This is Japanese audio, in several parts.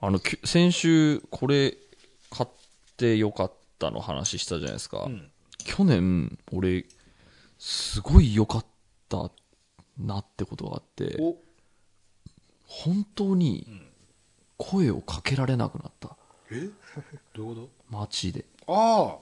あの、き先週、これ、買ってよかったの話したじゃないですか。ん去年、俺、すごい良かったなってことがあって、お本当に声をかけられなくなった。え？どういうこ街で。とあ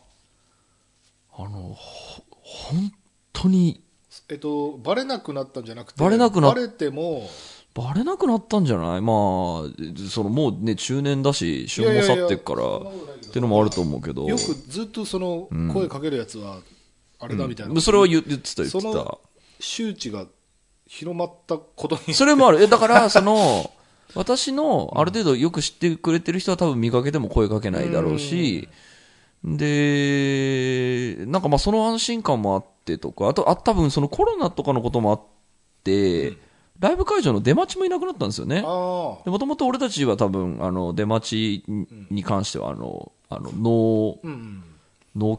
ああの、ほ、本当に、えっとバレなくなったんじゃなくてバレなくなっバレてもバレなくなったんじゃない？まあ、そのもうね、中年だし、旬も去ってっから、っていうのもあると思うけど。よくずっとその声かけるやつはあれだみたいな、それは言言ってた言ってそのた。周知が広まったことに。それもある。え、だから、その、私の、ある程度よく知ってくれてる人は多分見かけても声かけないだろうし、で、なんかまあその安心感もあってとか、あと、あ、多分そのコロナとかのこともあって、ライブ会場の出待ちもいなくなったんですよね。もともと俺たちは多分、あの、出待ちに関しては、あの、あの、脳、うん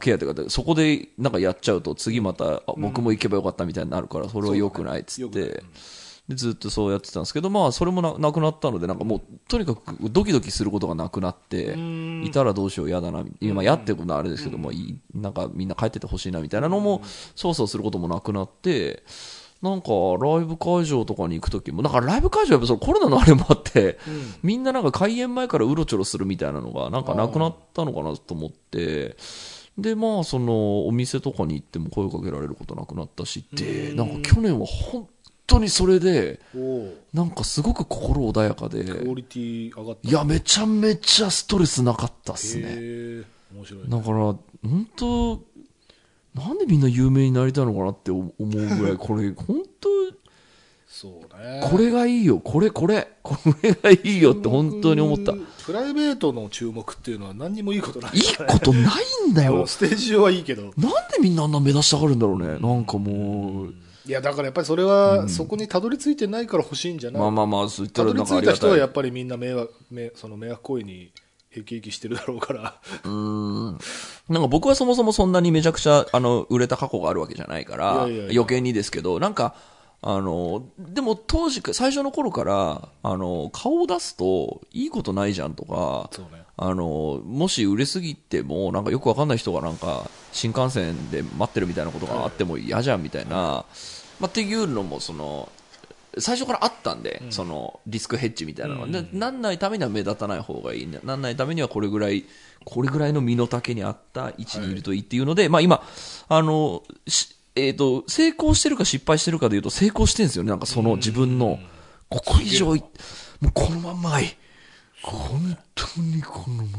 ケアというか、そこでなんかやっちゃうと、次また、あ僕も行けばよかったみたいになるから、それは良くないっつって、でずっとそうやってたんですけど、まあ、それもななくなったので、なんかもう、とにかくドキドキすることがなくなって、いたらどうしよう、嫌だな、今、やってることはあれですけども、なんかみんな帰っててほしいなみたいなのも、そうそうすることもなくなって、なんか、ライブ会場とかに行くときも、なんかライブ会場はやっぱそのコロナのあれもあって、みんななんか開演前からうろちょろするみたいなのが、なんかなくなったのかなと思って、で、まあ、その、お店とかに行っても声かけられることなくなったしで、なんか去年は本当にそれで、なんかすごく心穏やかクオで、リティ上がった。いや、めちゃめちゃストレスなかったっすね。へえ面白いね。だから、本当なんでみんな有名になりたいのかなって思うぐらい、これ、本当そうね。これがいいよ、これ、これ、これがいいよって本当に思った。いプライベートの注目っていうのは何にもいいことないいことないんだよ。ステージ上はいいけど。なんでみんなあんな目指したがるんだろうね。なんかもう、いやだからやっぱりそれはそこにたどり着いてないから欲しいんじゃない、まあまあまあ、そう言ったたどりらなん着いた人はかありがたい。やっぱりみんな迷惑めその迷惑行為にへきへきしてるだろうから。なんか僕はそもそもそんなにめちゃくちゃ、あの、売れた過去があるわけじゃないから、いやいやいや。余計にですけど、なんか、あの、でも当時、最初の頃から、あの、顔を出すと、いいことないじゃんとか、ね。あの、もし売れすぎても、なんかよくわかんない人がなんか、新幹線で待ってるみたいなことがあっても嫌じゃんみたいな、まあ、っていうのも、その、最初からあったんで、その、リスクヘッジみたいなのは、でなんないためには目立たない方がいい、ね、なんないためにはこれぐらい、これぐらいの身の丈に合った位置にいるといいっていうので、まあ今、あの、しえっ、と、成功してるか失敗してるかでいうと成功してるんですよね。なんかその自分の、ここ以上い、もうこのまんまがい。い。本当にこのまま、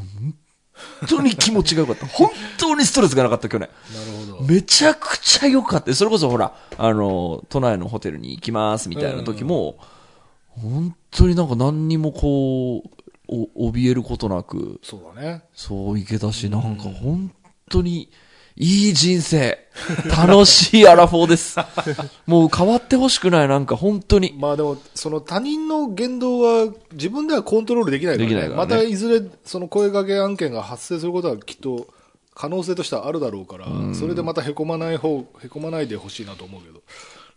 本当に気持ちが良かった。本当にストレスがなかった、去年。なるほどめちゃくちゃ良かった。それこそほら、あの、都内のホテルに行きますみたいな時も、本当になんか何にもこう、お怯えることなく、そうだねそういけたし、なんか本当に、いい人生。楽しいアラフォーです。もう変わってほしくない、なんか本当に。まあでもその他人の言動は自分ではコントロールできないから,、ね、できないからねまたいずれその声掛け案件が発生することはきっと可能性としてはあるだろうから、それでまたへこまない方へこまないでほしいなと思うけど。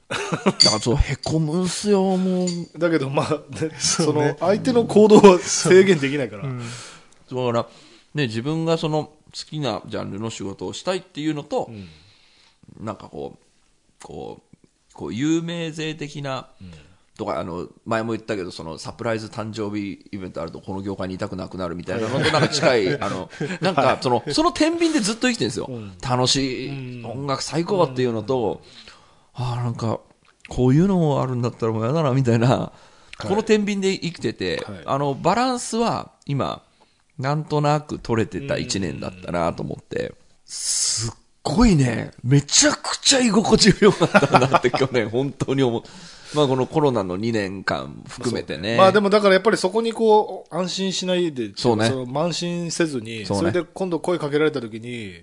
だからそう、へこむんすよ、もう。だけどまあ、ねその相手の行動は制限できないから、だから、ね、自分がその好きなジャンルの仕事をしたいっていうのと、なんかこう、こう、こう有名税的な、とか、あの、前も言ったけど、そのサプライズ誕生日イベントあると、この業界にいたくなくなるみたいなのとなんか近い、あの、なんか、その、その天秤でずっと生きてるんですよ。楽しい、音楽最高っていうのと、ああ、なんか、こういうのもあるんだったらもうやだな、みたいな、この天秤で生きてて、はい。あの、バランスは今、なんとなく取れてた1年だったなと思って、すっごいね、めちゃくちゃ居心地が良かったなって去年本当に思う。まあこのコロナの2年間含めてね。まあでもだからやっぱりそこにこう安心しないで、そうね。の慢心せずに、そね。そうれで今度声かけられた時に、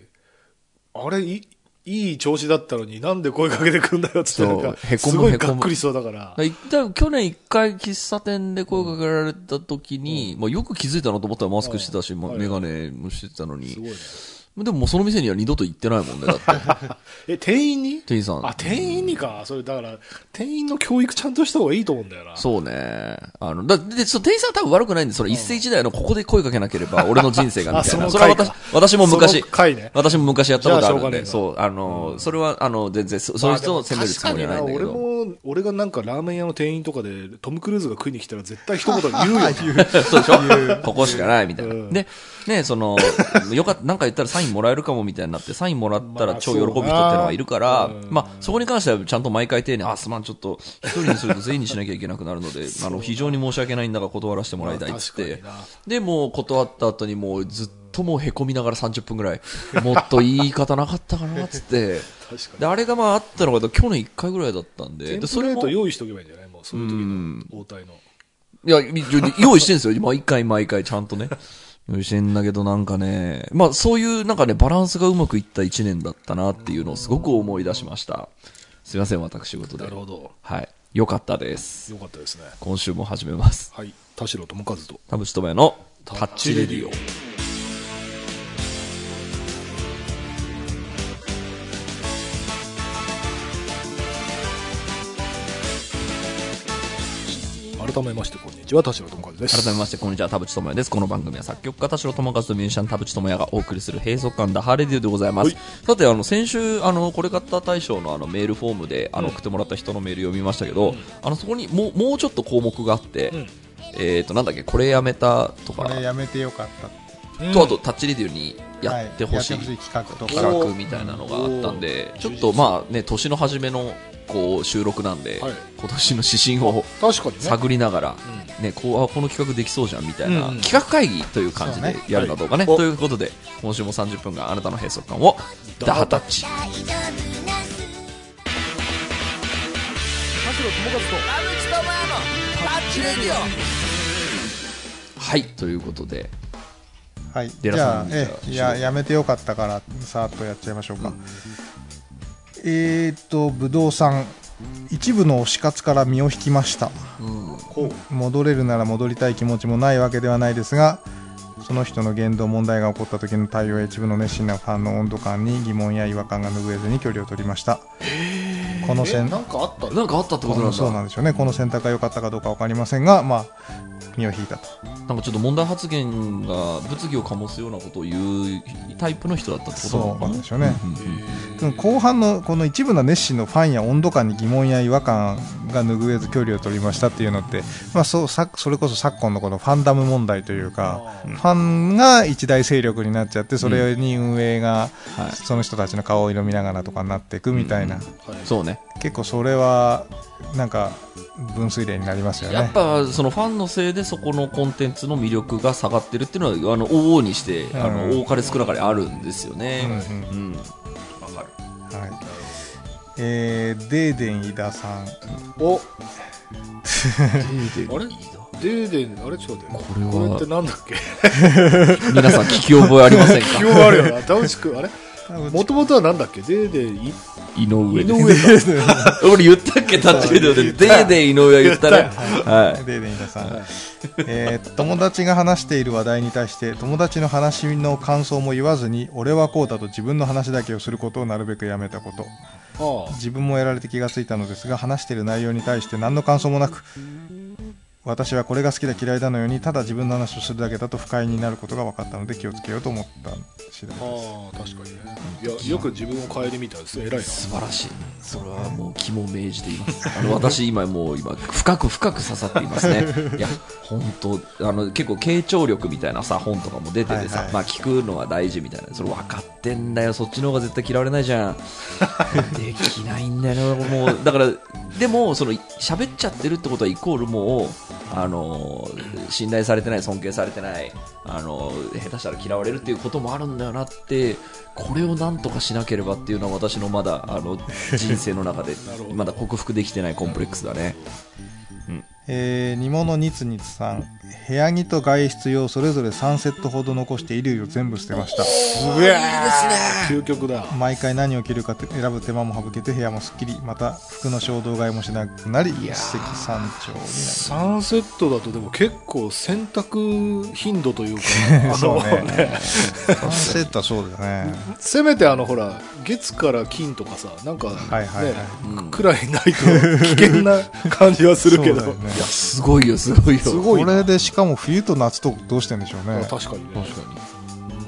あれいいい調子だったのになんで声かけてくんだよってなんかそう。へこむすごいがっくりしそうだから。一旦去年一回喫茶店で声かけられた時に、まあよく気づいたなと思ったらマスクしてたし、メガネもしてたのに。す、ごいね。でももうその店には二度と行ってないもんね、だって。え、店員に？店員さん。あ、店員にか。それ、だから、店員の教育ちゃんとした方がいいと思うんだよな。そうね。あの、だ、で、その店員さんは多分悪くないんで、その一世一代のここで声かけなければ、俺の人生が みたいな。のそれは私私も昔ね。私も昔やったことあるんで、じゃあしょうがねえなそう、あの、それは、あの、全然、そそういう人を責めるつもりはないんだけど。俺も、俺がなんかラーメン屋の店員とかで、トム・クルーズが食いに来たら絶対一言言うよ。そうでしょ？ここしかないみたいな。うんで、ね、その、よかった、なんか言ったらサインもらえるかもみたいになって、サインもらったら超喜ぶ人っていうのがいるから、まあそこに関してはちゃんと毎回丁寧に、あ、すまん、ちょっと、一人にすると全員にしなきゃいけなくなるので、あの、非常に申し訳ないんだが断らせてもらいたいっつってで、もう断った後にもうずっともう凹みながら30分ぐらい、もっと言い方なかったかなっつって、で、あれがまああったのが去年1回ぐらいだったんで、で、それもプレート、用意しとけばいいんじゃない？もう、そういう時うん。の応対の。いや、い用意してんですよ。毎回毎回ちゃんとね。用意してんだけどなんかね、まあそういうなんかね、バランスがうまくいった一年だったなっていうのをすごく思い出しました。すいません、私事で。なるほど。はい。よかったです。よかったですね。今週も始めます。はい。田代智和と。田淵智也のタッチレディオ。改めまして、こんにちは。田代智和です。改めまして、こんにちは、田淵智也です。この番組は作曲家田代智和とミュージシャン田淵智也がお送りする閉塞感ダハーレディオでございますはい。さて、あの、先週、あの、これ買った大賞のあの、メールフォームで、あの、送ってもらった人のメール読みましたけど、あの、そこにもう、もうちょっと項目があって、んえっと、なんだっけ、これやめたとかこ、れやめてよかったうんと、あと、タッチレディオにやってほしいはい企画とか企画みたいなのがあったんで、ちょっとまあね、年の初めの、こう、収録なんではい、今年の指針を、確かにね。探りながら、ね、こうあこの企画できそうじゃんみたいな、うんうん。企画会議という感じでやるかどうかね。はい。ということで、今週も30分間あなたの閉塞感をダハタ。ッチ。田代智和はい、ということで、はい。デラじゃあさんじゃあえややめてよかったからさーっとやっちゃいましょうか、えーっと武道さん一部の推し活から身を引きました。うん、戻れるなら戻りたい気持ちもないわけではないですがその人の言動問題が起こった時の対応や一部の熱心なファンの温度感に疑問や違和感が拭えずに距離を取りました。このえ、選なんかあったなんかあったってことなんだ。そうなんでしょうね。この選択が良かったかどうか分かりませんがまあ身を引いたと。なんかちょっと問題発言が物議を醸すようなことを言うタイプの人だったってことなのそかな。うなんでしょうね、後半のこの一部の熱心のファンや温度感に疑問や違和感が拭えず距離を取りましたっていうのって、まあ、そうさそれこそ昨今のこのファンダム問題というか、ファンが一大勢力になっちゃってそれに運営がはい。その人たちの顔色見ながらとかになっていくみたいな、はい。そうね。結構それはなんか分水嶺になりますよね。やっ。ぱそのファンのせいでそこのコンテンツの魅力が下がってるっていうのはあの往々にして、あのうん。多かれ少なかれあるんですよね。うんうん。はい。えー、デーデン井田さんお、あ あれ？デーデン、あれちょっと。これは。これってなんだっけ？皆さん聞き覚えありませんか？記憶あるよな。田淵君、あれ？もともとはなんだっけ？デーデン、い井上。井です上か。俺言ったっけ？タッチビデオでデーデー井上は言ったね。はデーデン井田さん、えー友達が話している話題に対して友達の話の感想も言わずに俺はこうだと自分の話だけをすることをなるべくやめたこと。自分もやられて気がついたのですが話している内容に対して何の感想もなく私はこれが好きだ嫌いだのようにただ自分の話をするだけだと不快になることが分かったので気をつけようと思った。次第ですああ、確かにね。いや、よく自分を顧みたんです。偉いな。素晴らしい。それはもう肝銘じています。あの私今もう今深く深く刺さっていますね。いや本当あの結構傾聴力みたいなさ本とかも出ててさ、はいはい。まあ聞くのは大事みたいな。それ分かってんだよ。そっちの方が絶対嫌われないじゃん。できないんだよもうだからでもその喋っちゃってるってことはイコールもうあの信頼されてない尊敬されてないあの下手したら嫌われるっていうこともあるんだよなってこれをなんとかしなければっていうのは私のまだあの人生の中で まだ克服できてないコンプレックスだねえー煮物につにつさん部屋着と外出用それぞれ3セットほど残して衣類を全部捨てました。すげえ究極だ。毎回何を着るかって選ぶ手間も省けて部屋もすっきり。また服の衝動買いもしなくなり一石三鳥になります3セットだとでも結構洗濯頻度というか。あそうのね。3セットはそうだよね。せめてあのほら月から金とかさなんか、ねはいはいはい。うんくらいないと危険な感じはするけど、そうだよね。いや、すごいよ、すごいよ。すごいな。これでしかも冬と夏とどうしてんでしょうね。あ確かにね。確か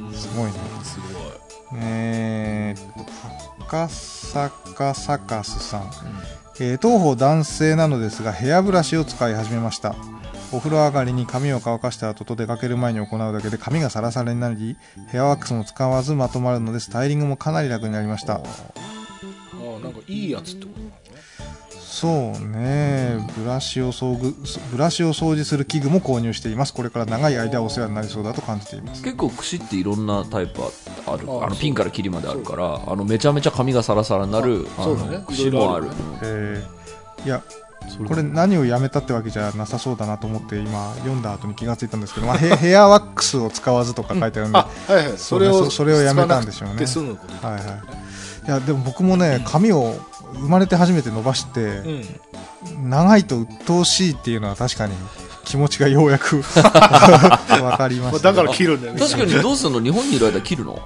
に。すごいね。すごい。えーっと赤坂サカスさん、えー当方男性なのですがヘアブラシを使い始めました。お風呂上がりに髪を乾かした後と出かける前に行うだけで髪がサラサラになりヘアワックスも使わずまとまるのでスタイリングもかなり楽になりました。ああなんかいいやつってこと？そうね。ブラシを掃除ブラシを掃除する器具も購入しています。これから長い間お世話になりそうだと感じています。結構櫛っていろんなタイプあるあのピンからキリまであるからあのめちゃめちゃ髪がサラサラになるあそうだね。櫛もある。えーいやそれこれ何をやめたってわけじゃなさそうだなと思って今読んだ後に気がついたんですけど、まあ、ヘ ヘアワックスを使わずとか書いてあるんで、あはいはい。それをそれをやめたんでしょうね。使わなくて済むことはいはいいやでも僕もね髪を生まれて初めて伸ばして、うん。長いと鬱陶しいっていうのは確かに気持ちがようやく わかりままあ、した、だから切るんだよね。確かにどうするの？日本にいる間切るの？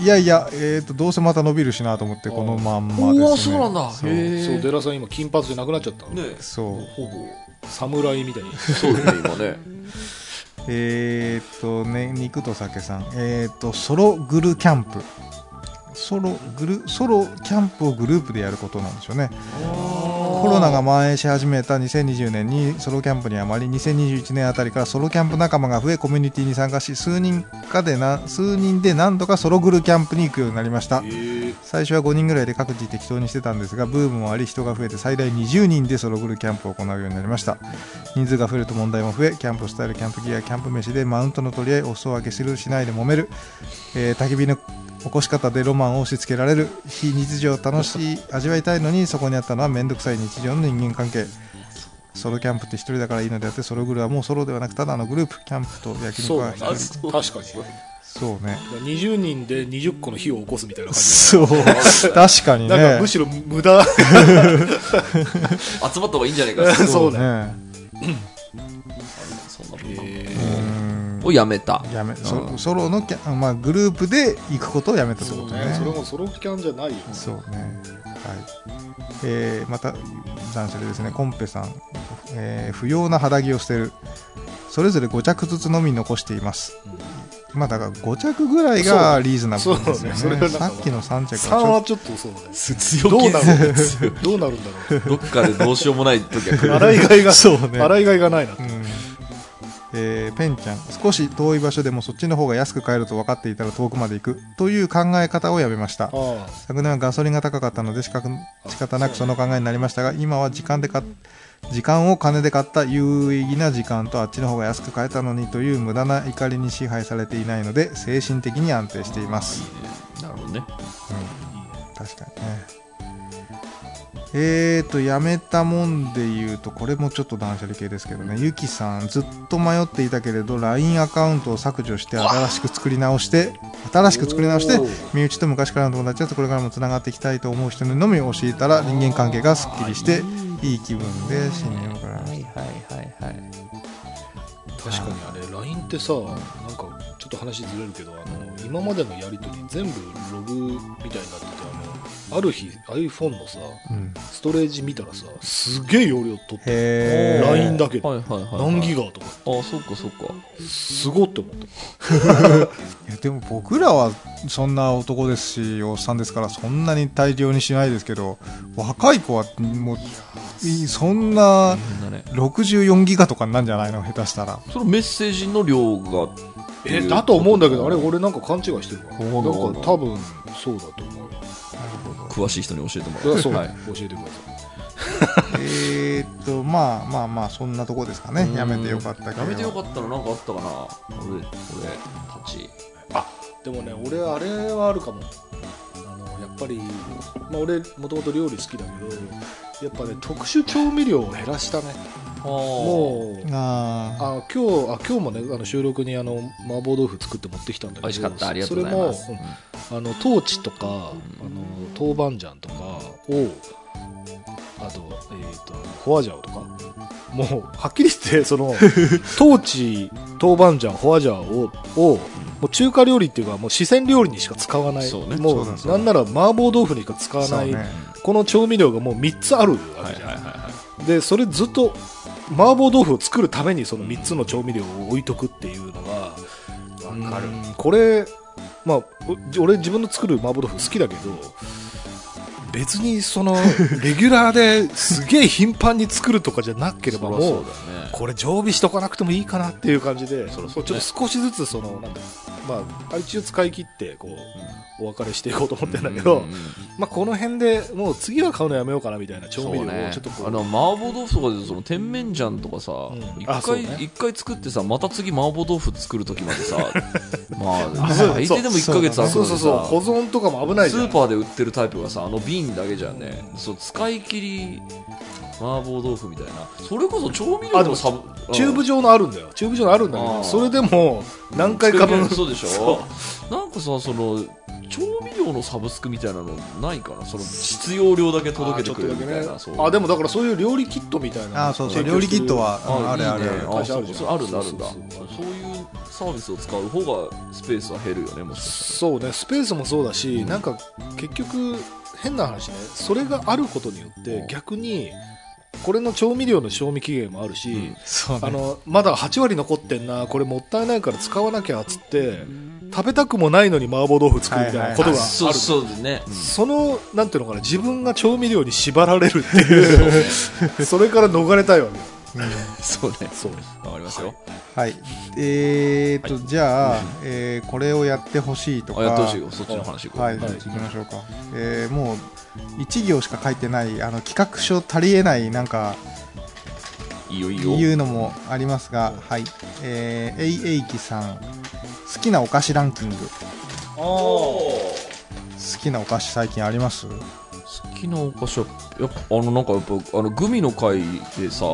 いやいや、えー、とどうせまた伸びるしなと思ってこのまんまです、ね、おおそうなんだ。そう。デラさん今金髪じゃなくなっちゃったの。ね。そう。ほぼ侍みたいに。そうだね今ね。えー、っとね肉と酒さん。えー、っとソログルキャンプソログルソロキャンプをグループでやることなんでしょうね。コロナが蔓延し始めた2020年にソロキャンプにあまり2021年あたりからソロキャンプ仲間が増えコミュニティに参加し数人かでな数人で何度かソログルキャンプに行くようになりました。え。最初は5人ぐらいで各自適当にしてたんですがブームもあり人が増えて最大20人でソログルキャンプを行うようになりました。人数が増えると問題も増えキャンプスタイルキャンプギアキャンプ飯でマウントの取り合いお裾分けするしないで揉める、えー焚き火の起こし方でロマンを押し付けられる非日常を楽しい味わいたいのにそこにあったのは面倒くさい日常の人間関係。ソロキャンプって一人だからいいのであってソログルはもうソロではなくただのグループキャンプと焼肉は一そう人確かに。そうね。20人で20個の火を起こすみたいな感じ。そう。確かにね。なんかむしろ無駄。集まった方がいいんじゃないか。そうね。ね。そんなをやめた。やめそうんソロのキャ、まあ、グループで行くことをやめたってことね。ね。それもソロキャンじゃないよそうね。はい。えーまた残暑でですねコンペさん、えー不要な肌着を捨てる。それぞれ5着ずつのみ残しています、まあだから5着ぐらいがリーズナブルですよね。そうそうねそさっきの3着3ははちょっとそうだね。強どうなるどうなるんだろう。どっかでどうしようもない時は来る。洗いがいがそうね。洗いがいがないなっと、うんえーペンちゃん少し遠い場所でもそっちの方が安く買えると分かっていたら遠くまで行くという考え方をやめました。昨年はガソリンが高かったので仕方仕方なくその考えになりましたが今は時間で時間を金で買った有意義な時間とあっちの方が安く買えたのにという無駄な怒りに支配されていないので精神的に安定しています、なるほどね。うん、確かにねえーとやめたもんで言うとこれもちょっと断捨離系ですけどね。ゆきさんずっと迷っていたけれど LINE アカウントを削除して新しく作り直して新しく作り直して身内と昔からの友達だとこれからもつながっていきたいと思う人にのみ教えたら人間関係がすっきりしていい気分で新年を迎えましはいはいはいはい。確かにあれ LINE ってさなんかちょっと話ずれるけどあの今までのやり取り全部ログみたいになっててある日 iPhone のさた、うん、ストレージ見たらさすげえ容量取ってへー。LINE だけで。はいはいはいはい。何ギガとか。あそっかそっか。すごって思った。いやでも僕らはそんな男ですしおっさんですからそんなに大量にしないですけど若い子はもういそんなみんなね。64ギガとかなんじゃないの？下手したら。そのメッセージの量が。えだと思うんだけどあれ俺なんか勘違いしてるわ。そう。なんか多分そうだと思うよ詳しい人に教えてもらそれはい。教えてください。えーっとまあまあまあそんなとこですかね。やめてよかったけど。やめてよかったのなんかあったかな。俺俺たち。でもね俺あれはあるかも。あのやっぱり、まあ、俺もともと料理好きだけどやっぱね特殊調味料を減らしたねもう。ああ今日あ今日もねあの収録にあの麻婆豆腐作って持ってきたんだけど美味しかった。ありがとうございます。それも、うん。あのトーチとか、あの豆板醤とかをあと,、えー、とホワジャオとかもうはっきり言って そのトーチ豆板醤ホワジャオををもう中華料理っていうかもう四川料理にしか使わない。そうね。もそうなんなら麻婆豆腐にしか使わない、ね。この調味料がもう3つあるわけじゃん、はいはいはいはいでそれずっと麻婆豆腐を作るためにその3つの調味料を置いとくっていうのがわかる。うんこれまあお俺自分の作る麻婆豆腐好きだけど別にその レギュラーですげえ頻繁に作るとかじゃなければもうこれ常備しとかなくてもいいかなっていう感じでちょっと少しずつそのなんだまあ一応使い切ってこうお別れしていこうと思ってんだけど、まあこの辺でもう次は買うのやめようかなみたいな調味料をちょっとこう。あの麻婆豆腐とかでその甜麺醤とかさん一、回一回作ってさまた次麻婆豆腐作る時までさ まあ最低でも1ヶ月空くそうのにそうそう保さ存とかも危ないスーパーで売ってるタイプがさあの瓶だけじゃんね。そう使い切り麻婆豆腐みたいな。それこそ調味料のサブチューブ状のあるんだよ。チューブ状のあるんだけどそれでも何回か分そうでしそょなんかさその調味料のサブスクみたいなのないかな？その必要量だけ届けてくれるみたいなそう。あでもだからそういう料理キットみたいな。あそうそう料理キットはああれあれあるあるんだあるんだ。そそういうサービスを使う方がスペースは減るよねもしかしそうねスペースもそうだしなんか結局変な話ね。それがあることによって逆にこれの調味料の賞味期限もあるし、うん。ね。あのまだ8割残ってんなこれもったいないから使わなきゃっつって食べたくもないのに麻婆豆腐作るみたいなことがある、たそうそうね。うんそのなんていうのかな自分が調味料に縛られるっていう。それから逃れたいわけ。よそうね。そう。わかりますよ。はい。えーとじゃあえーこれをやってほしいとか。あやってほしいよ。そっちの話行こう。はい、はい行きましょうか。えーもう、1行しか書いてない、あの、企画書足りえない、なんか、いいよいいよ。いうのもありますが、はい。えー、えいえいきさん、好きなお菓子ランキング。好きなお菓子最近あります？好きなお菓子はやっぱあのなんかやっぱあのグミの回でさ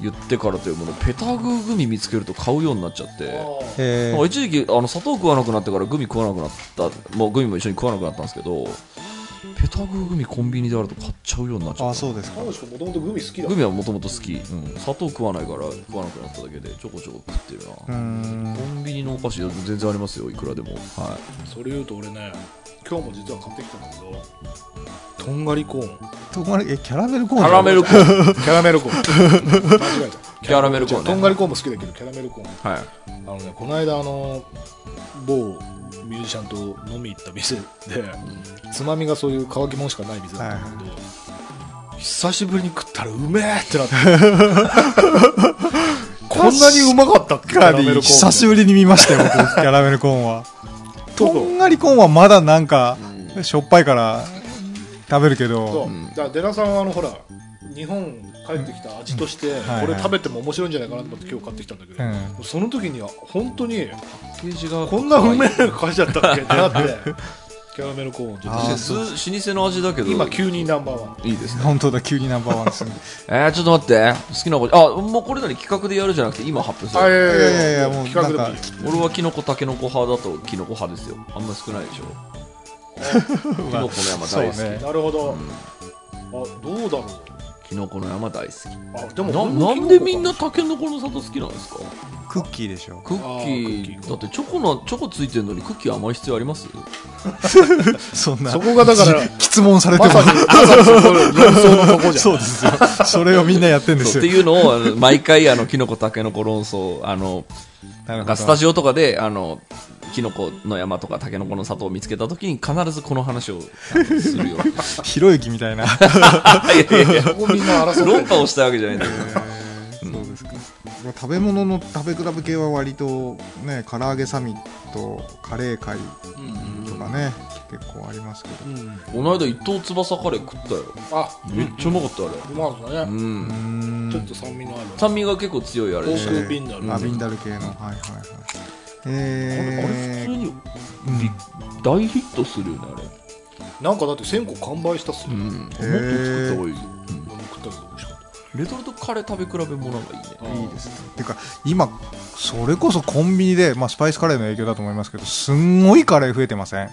言ってからというものペタグーグミ見つけると買うようになっちゃって。一時期あの砂糖食わなくなってからグミ食わなくなったもうグミも一緒に食わなくなったんですけどペタグーグミコンビニであると買っちゃうようになっちゃあ、った。そうですか。彼女もともとグミ好きだ。グミはもともと好き、うん、砂糖食わないから食わなくなっただけでちょこちょこ食ってるな、コ。ンビニのお菓子全然ありますよいくらでも。はそれ言うと俺ね今日も実は買ってきたんだけどとんがりコーン。とんがりえ、キャラメルコーンいキャラメルコーン。キャラメルコーン。間違えた。キャラメルコーンね。とんがりコーンも好きだけどキャラメルコーン。はい。あのねこの間あの某ミュージシャンと飲み行った店で、つまみがそういう乾き物しかない店だったんだけど、久しぶりに食ったらうめえってなって。こんなにうまかったっけ？キャラメルコーン。久しぶりに見ましたよ、僕、キャラメルコーンは。とんがりコーンはまだなんか、しょっぱいから食べるけそど、うだからデナさんはあのほら日本帰ってきた味として、これ食べても面白いんじゃないかなと思って今日買ってきたんだけど、うん。その時には本当にページがこんなうめえの会社だったっけってなって。キャラメルコーン老舗の味だけど。今急にナンバーワン。いいですね。本当だ、急にナンバーワンですね。えー、ちょっと待って。好きなお菓子あもうこれなり企画でやるじゃなくて今発表する。あいやいやいやもう企画でもいい。俺はキノコタケノコ派だとキノコ派ですよ。あんま少ないでしょキノコの山大好き、ね。なるほど、あどうだろう。キノコの山大好き。あでもなんでみんなタケノコの里好きなんですか？クッキーでしょ。クッキあー。クッーキーだってチョコのチョコついてるのにクッキー甘い必要あります そんな。そ。こがだから 質問されても。まさにまさにそこ論争のとこじゃんそうですよ。それをみんなやってんですよ。そうっていうのをあの毎回あのキノコタケノコ論争あのなスタジオとかであのキノコの山とかタケノコの里を見つけた時に必ずこの話をするよひろゆきみたいな。いやいやいや論破をしたいわけじゃないんだけどそうですか。食べ物の食べ比べ系は割とね、唐揚げサミット、カレー会とかね、結構ありますけど。うん。この間一等翼カレー食ったよ。あめっちゃうまかったあれうまかったね、うん。うーん。ちょっと酸味のある。酸味が結構強いあれでしポークビンダル、あ、ビンダル系の。はいはいはい。あれあれえー、普通にうんび大ヒットするよねあれ。なんかだって1000個完売したっすよ、うん。もっと作った方がいいよ俺も食ったけど美味しかっレトルトカレー食べ比べもなんかいいね。いいですね。てか、今、それこそコンビニで、まあ、スパイスカレーの影響だと思いますけど、すんごいカレー増えてません？あ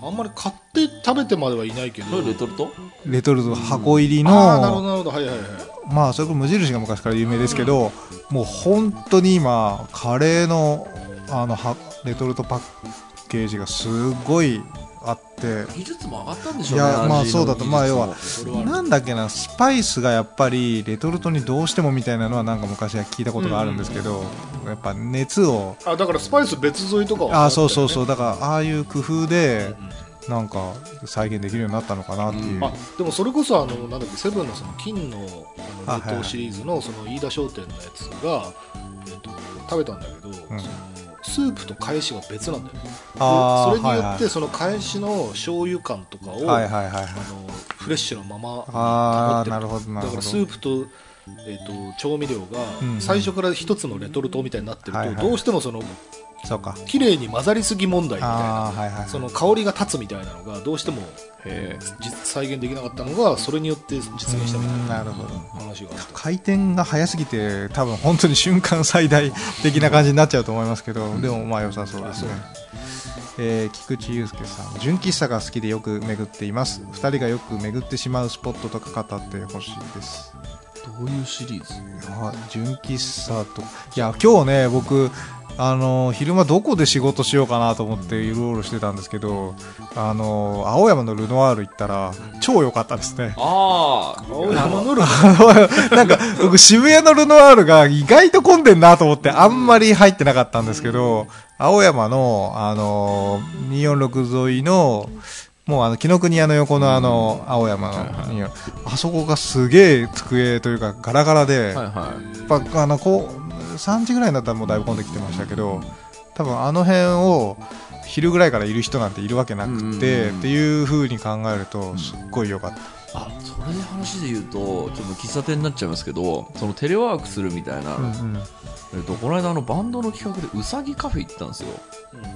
ああんまり買って食べてまではいないけど。レトルト？レトルト箱入りああなるほどの、なるほど。はいはいはい。まあ、それこそ無印が昔から有名ですけど、もう本当に今、カレーの、あの、はレトルトパッケージがすごいあって、技術も上がったんでしょうねいやまあそうだと。まあ要はなんだっけな、スパイスがやっぱりレトルトにどうしてもみたいなのはなんか昔は聞いたことがあるんですけど、やっぱ熱を、あだからスパイス別添いとかはあそうそうそう、うだからああいう工夫で、なんか再現できるようになったのかなっていう。あでもそれこそあのなんだっけセブンのその金の冷凍シリーズのその飯田商店のやつが、えっと食べたんだけど、そのスープと返しが別なんだよね。それによっはいてその返しの醤油感とかを、はいはいはいはい。あのフレッシュなままああ、保ってる。なるほどなだから。スープと,、えっと調味料がうん最初から一つのレトルトみたいになってると、どうしてもそのそうか。綺麗に混ざりすぎ問題みたいなはいはい。その香りが立つみたいなのがどうしても実再現できなかったのがそれによって実現したみたいななるほど。話が回転が早すぎて、多分本当に瞬間最大的な感じになっちゃうと思いますけど、でもまあ良さそうですね。えー菊池雄介さん、純喫茶が好きでよく巡っています。二人がよく巡ってしまうスポットとか語ってほしいです。どういうシリーズ？あ純喫茶と、いや、今日ね、僕、あの昼間どこで仕事しようかなと思っていろいろしてたんですけど、あの青山のルノワール行ったら、超良かったですね。ああ青山のル なんか、僕、渋谷のルノワールが意外と混んでんなと思って、あんまり入ってなかったんですけど、青山の、あのー、246沿いの、もうあの、紀ノ国屋の横のあの、青山の、あそこがすげえ机というか、ガラガラで、やっぱ、あの、こう、3時ぐらいになったらもうだいぶ混んできてましたけど、多分あの辺を、昼ぐらいからいる人なんているわけなくて、うんうんうん。っていう風に考えると、すっごい良かった。あそれで話で言うとちょっと喫茶店になっちゃいますけどそのテレワークするみたいな、うんえっと、この間あのバンドの企画でうさぎカフェ行ったんですよ。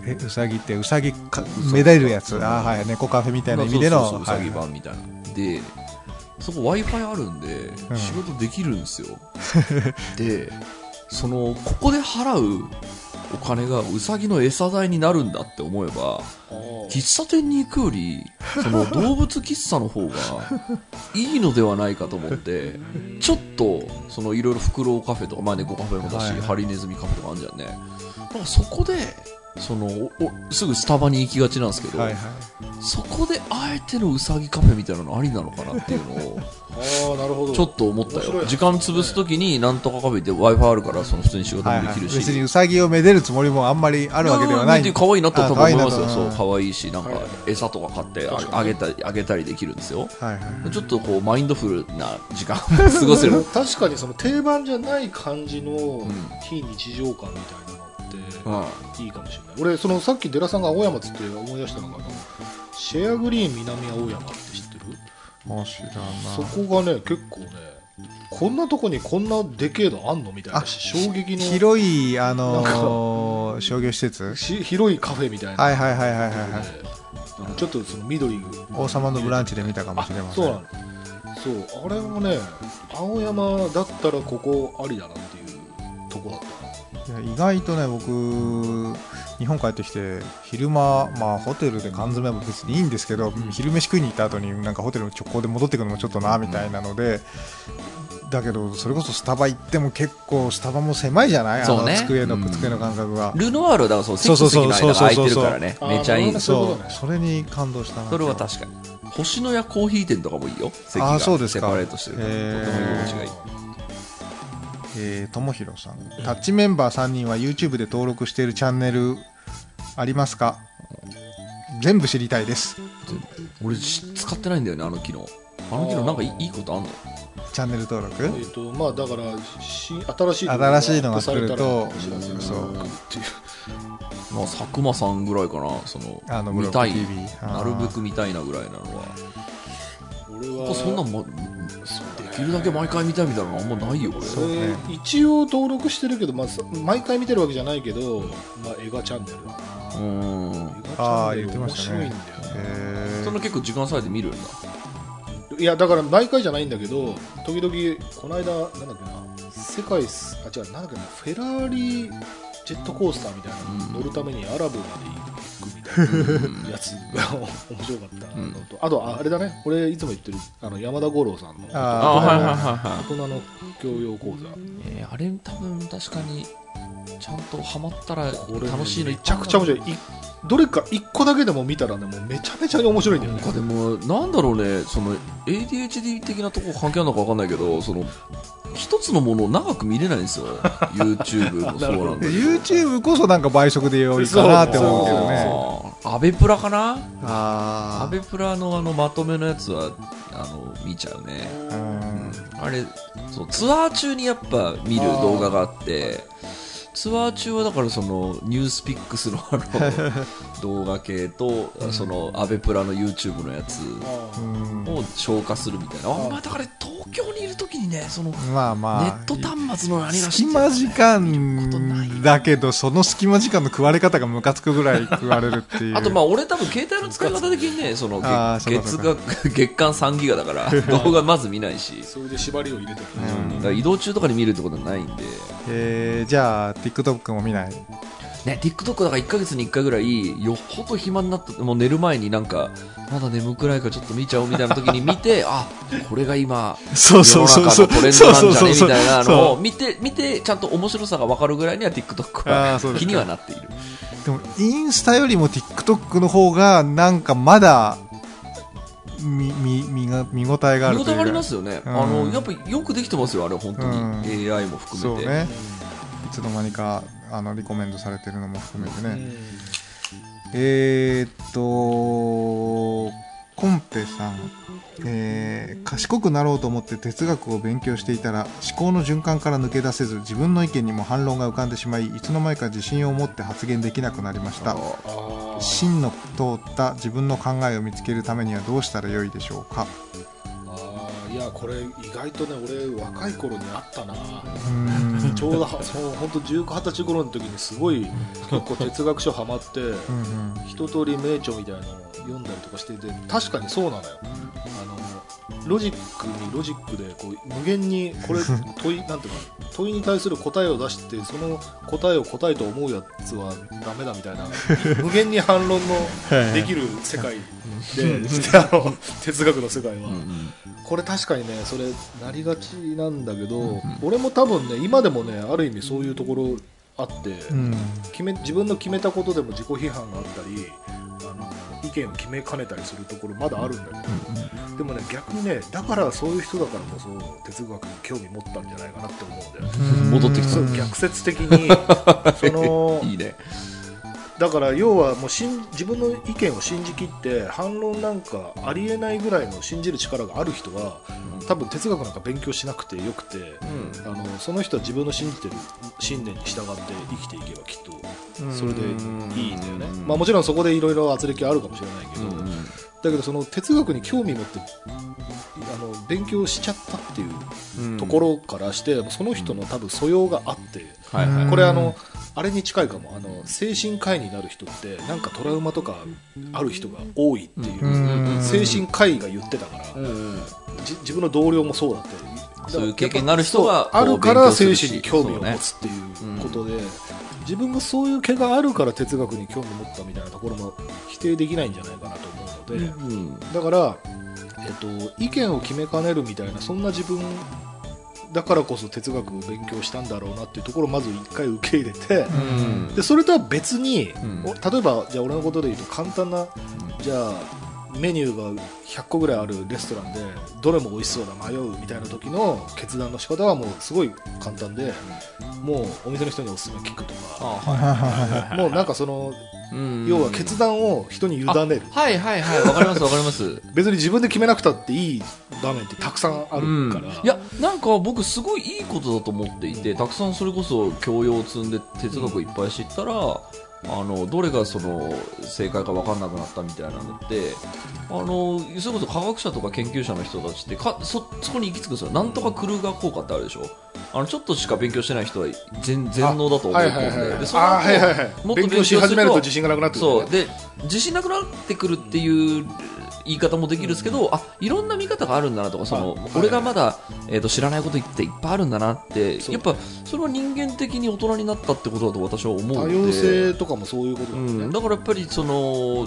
え、うさぎって、うさぎか、めだえるやつ。あーはい、猫カフェみたいな意味での。そうさぎはい版みたいな、でそこ w i f i あるんでうん。仕事できるんですよ、でそのここで払うお金がうさぎの餌代になるんだって思えば喫茶店に行くより その動物喫茶の方がいいのではないかと思ってちょっとそのいろいろフクロウカフェとか、まあ、猫カフェもだし、ハリネズミカフェとかあるじゃんね。そこでそのすぐスタバに行きがちなんですけど、はいはい。そこであえてのうさぎカフェみたいなのありなのかなっていうのを ああなるほど。ちょっと思ったよ。時間潰すときになんとかカフェで w i f i あるからその普通に仕事はいはい、もできるし、別にうさぎをめでるつもりもあんまりあるわけではない。やや可愛いなって多分思いますよ。そう可愛いしなんかはい。餌とか買ってあげたりあげたりできるんですよ。はいはい。ちょっとこうマインドフルな時間を 過ごせる。確かにその定番じゃない感じのん。非日常感みたいなってい。いかもしれない、俺そのさっき寺さんが青山っつって思い出したのがシェアグリーン南青山って知ってる？もう知らんそな。こがね結構ねこんなとこにこんなでけえのあんのみたいなあ衝撃の広い、あのー商業施設？し広いカフェみたいな、はいはいはいはいはいはい。ちょっとその緑王様のブランチで見たかもあしれませ。そうんなの。そうあれもね青山だったらここありだなっていうとこだった。ないや意外とね、僕、日本帰ってきて、昼間、まあ、ホテルで缶詰は別にいいんですけど、昼飯食いに行った後に、なんかホテルの直行で戻ってくるのもちょっとな、みたいなので、だけど、それこそスタバ行っても結構、スタバも狭いじゃない？あのそうね。机の、うん。机の感覚が。ルノワールはだからそうそうそうそう。そうそうからねめちゃいい。そうそれに感動したな。それは確かに。星のやコーヒー店とかもいいよ。席あがーそうですか。セパレートしてるとても居心地がいいえー、ともひろさん。タッチメンバー3人は YouTube で登録しているチャンネルありますか？全部知りたいです。俺し使ってないんだよねあの機能。あの機能なんかいいいいことあんの？チャンネル登録？えっ、とまあだからし新しい新しいのが来るとアップされたらお知らせがそう。っていうまあ佐久間さんぐらいかな。そのあの見たい。なるべく見たいなぐらいなのは。俺は。そんなん、ま、できるだけ毎回見たいみたいなのあんまないよ俺。そうね。俺一応登録してるけど、まあ、さ毎回見てるわけじゃないけど、まあ、映画チャンネル。うーんあー言ってましたね。面白いんだよねえそんな結構時間割いて見るんだいやだから毎回じゃないんだけど時々この間なんだっけな世界すあ違うなんだっけなフェラーリジェットコースターみたいなのに乗るためにアラブまで行くみたいなやつが面白かったのと、あとああれだね。俺いつも言ってるあの山田五郎さんの大人の教養講座。い、えーあれ多分確かにちゃんとハマったら楽しいのいっめちゃくちゃ面い白い。いどれか一個だけでも見たらねもうめちゃめちゃに面白いんだよね。なんかでもなんだろうねその ADHD 的なとこ関係あるのか分かんないけどその一つのものを長く見れないんですよ。YouTube もそうなんだ YouTube こそなんか倍速でよりかなって思うけどね。アベプラかな？アあベプラのあのまとめのやつはあの見ちゃうね。あうん。あれそうツアー中にやっぱ見る動画があってツアー中はだからそのニュースピックスのあの 動画系とそのアベプラの YouTube のやつうん。を消化するみたいな、あまあ、だから東京にいるときにねそのネまあまあ。ット端末の何が隙間時間だけどその隙間時間の食われ方がムカつくぐらい食われるっていう。あとまあ俺多分携帯の使い方的にねその月額月間3ギガだから 動画まず見ないし、それで縛りを入れてる、うん。移動中とかに見るってことはないんで。えーじゃあ TikTok も見ない。ね、TikTok だから1ヶ月に1回ぐらいよっぽど暇になった。もう寝る前になんかまだ眠くないからちょっと見ちゃおうみたいな時に見て あこれが今そう世の中のトレンドなんじゃねみたいなのそを見て見てちゃんと面白さが分かるぐらいには TikTok は気にはなっている。でもインスタよりも TikTok の方がなんかまだ見見見が見応えがある見応えがありますよね、うん。あのやっぱよくできてますよあれ本当に、うん。AI も含めて。そうね。いつの間にかあのリコメンドされてるのも含めてね、えー、っとコンペさん、えー賢くなろうと思って哲学を勉強していたら思考の循環から抜け出せず自分の意見にも反論が浮かんでしまいいつの間にか自信を持って発言できなくなりました。あー。芯の通った自分の考えを見つけるためにはどうしたらよいでしょうかいやこれ意外とね俺若い頃にあったな。ちょうどはそう本当19、20歳頃の時にすごい結構哲学書ハマって一通り名著みたいなのを読んだりとかしてて確かにそうなのよ。あのロジックにロジックでこう無限にこれ 問いなんていうか問いに対する答えを出してその答えを答えと思うやつはダメだみたいな無限に反論のできる世界で あの哲学の世界は、これ確かにねそれなりがちなんだけど、俺も多分ね今でもねある意味そういうところあって、うん。決め自分の決めたことでも自己批判があったりあの意見を決めかねたりするところまだあるんだけど、でもね逆にねだからそういう人だからこそ哲学に興味持ったんじゃないかなって思うんだよね。戻ってきた。そう逆説的に そのいいねだから要はもう信自分の意見を信じきって反論なんかありえないぐらいの信じる力がある人は多分哲学なんか勉強しなくてよくて、あのその人は自分の信じてる信念に従って生きていけばきっとそれでいいんだよね、まあ、もちろんそこでいろいろ圧力あるかもしれないけど、だけどその哲学に興味持ってあの勉強しちゃったっていうところからして、その人の多分素養があって、これあのあれに近いかも。あの精神科医になる人ってなんかトラウマとかある人が多いっていう、うん精神科医が言ってたから、じ自分の同僚もそうだってそういう経験がある人があるから精神に興味を持つっていうことで、自分がそういう毛があるから哲学に興味を持ったみたいなところも否定できないんじゃないかなと思うので、うん。だから、えっと、意見を決めかねるみたいなそんな自分だからこそ哲学を勉強したんだろうなっていうところをまず一回受け入れて、うん。でそれとは別に、例えばじゃあ俺のことで言うと簡単な、じゃあメニューが100個ぐらいあるレストランでどれも美味しそうだ迷うみたいな時の決断の仕方はもうすごい簡単で、もうお店の人におすすめ聞くとか、もうなんかその、うん要は決断を人に委ねる。はいはいはい。わかりますわかります。別に自分で決めなくたっていい場面ってたくさんあるから、いやなんか僕すごいいいことだと思っていてたくさんそれこそ教養を積んで哲学をいっぱい知ったら、あのどれがその正解か分かんなくなったみたいなのってあのそれこそ科学者とか研究者の人たちってかそそこに行き着くんですよ。なんとかクルーガー効果ってあるでしょあのちょっとしか勉強してない人は全全能だと思ってるんで,、でそのはいはいはい。もっと勉強し始めると自信がなくなってくるよね。そう。で自信なくなってくるっていう言い方もできるんですけど、あ、いろんな見方があるんだなとか、その、はい。俺がまだ、えっ、と、知らないこと言っていっぱいあるんだなって、やっぱ、それは人間的に大人になったってことだと私は思う多ので。様性とかもそういうことだよね、うん、だからやっぱりその、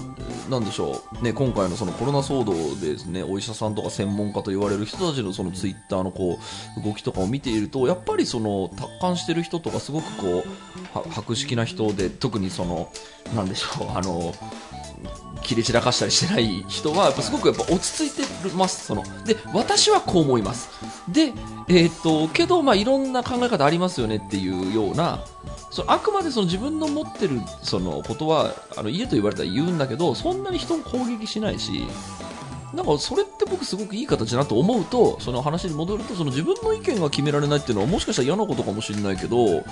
なんでしょう、ね、今回のそのコロナ騒動でですね、お医者さんとか専門家と言われる人たちのそのツイッターのこう動きとかを見ていると、やっぱりその達観してる人とかすごくこうは博識な人で、特にその、なんでしょう、あの。切り散らかしたりしてない人はやっぱすごくやっぱ落ち着いてます。そので私はこう思います。でえーっとけどまあいろんな考え方ありますよねっていうようなそのあくまでその自分の持ってるそのことはあの家と言われたら言うんだけどそんなに人を攻撃しないしなんかそれって僕すごくいい形だなと思うとその話に戻るとその自分の意見が決められないっていうのはもしかしたら嫌なことかもしれないけどで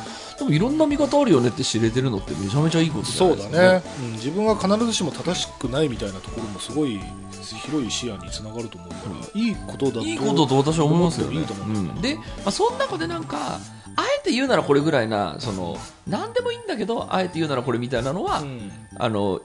もいろんな見方あるよねって知れてるのってめちゃめちゃいいことじゃそうないですか、だね、うん、自分が必ずしも正しくないみたいなところもすごい広い視野につながると思うから、いいことだといいことと私は思いますよね。思ってもいいと思う。うん。で、まあ、その中でなんか、あえて言うならこれぐらいな、その、なんでもいいんだけど、あえて言うならこれみたいなのは、うん。あの、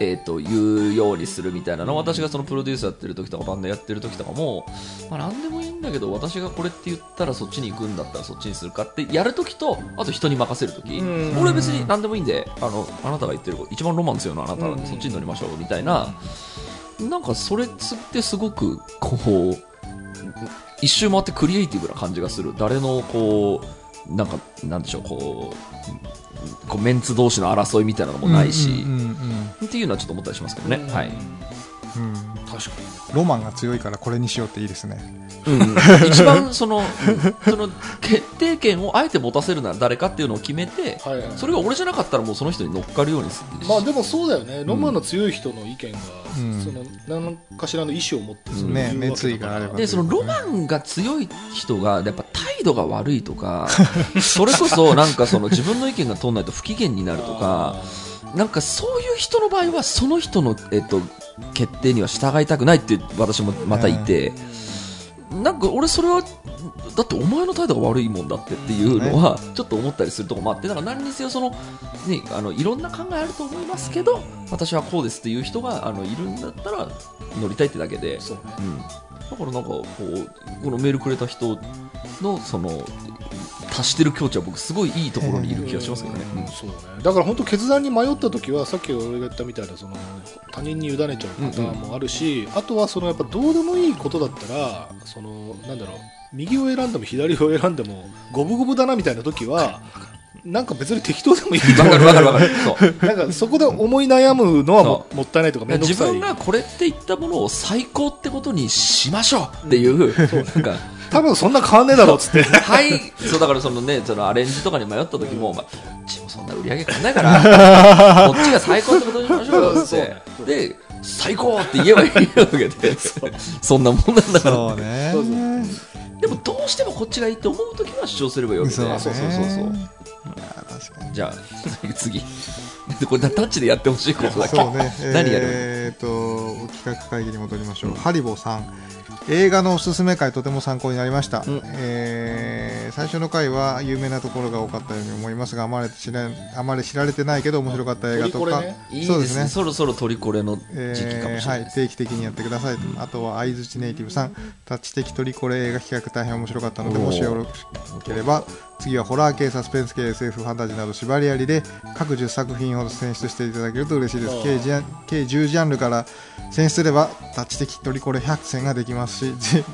えっ、と、言うようにするみたいなの、私がそのプロデュースやってる時とか、バンドやってる時とかも、まあ、なんでもいいんだけど、私がこれって言ったらそっちに行くんだったらそっちにするかってやる時と、あと人に任せる時、うん。俺別に何でもいいんで、あの、あなたが言ってる、一番ロマン強いのはあなたなんで、うん。そっちに乗りましょう、みたいな、なんかそれってすごく、こう、一周回ってクリエイティブな感じがする。誰の、こう、なんか、なんでしょう、こう、こうメンツ同士の争いみたいなのもないし、うんうんっていうのはちょっと思ったりしますけどね。はい。うんうん確かロマンが強いからこれにしようっていいですね。うん、一番その、その決定権をあえて持たせるなら誰かっていうのを決めて、に、はいはい。それが俺じゃなかったらもうその人に乗っかるようにする。まあでもそうだよね、ロマンの強い人の意見が、うん。その何かしらの意思を持ってそね熱意があればで、そのロマンが強い人が、やっぱ態度が悪いとか、それこそなんかその自分の意見が通んないと不機嫌になるとか、なんかそういう人の場合は、その人の、えっと、決定には従いたくないって私もまたいて、なんか俺それは、だってお前の態度が悪いもんだってっていうのは、ちょっと思ったりするところもあって、だから何にせよその、ね、あの、いろんな考えあると思いますけど、私はこうですっていう人が、あの、いるんだったら乗りたいってだけで、そうね。うん、だからなんかこうこのメールくれた人のその足してる境地は僕すごいいいところにいる気がしますけどね、うん。そうね。だから本当決断に迷った時はさっき俺が言ったみたいなその他人に委ねちゃうパターンもあるし、あとはそのやっぱどうでもいいことだったらそのなんだろう右を選んでも左を選んでも五分五分だなみたいな時はなんか別に適当でもいい。と思うわかるわかるわかる。そう。なんかそこで思い悩むのはももったいないとか面倒く自さい。分がこれって言ったものを最高ってことにしましょうっていう、なんか、多分そんな変わんねえだろうっつって。はい、そうだからそのね、そのアレンジとかに迷った時も、まあ、どっちもそんな売り上げ変わんないから、こっちが最高ってことにしましょうよっそうてね。で、最高って言えばいいわけで、そんなもんなんだからそうね。そうそうでもどうしてもこっちがいいって思うときは主張すればいいわけで。そうねそうそうそう。じゃあ、次。これタッチでやってほしいことだけ。そうね。何やるえー、と、企画会議に戻りましょう。ハリボーさん。映画のおすすめ会とても参考になりました、うん。えー最初の回は有名なところが多かったように思いますがあまり知らあまり知られてないけど面白かった映画とか、ねいいね。そうですね。そろそろトリコレの時期かもしれえーなはい。定期的にやってください、あとは相づちネイティブさん。タッチ的トリコレ映画企画大変面白かったのでもしよろしければ次はホラー系サスペンス系 SF ファンタジーなど縛りありで各10作品ほど選出していただけると嬉しいです。計計10ジャンルから選出すればタッチ的トリコレ100選ができますし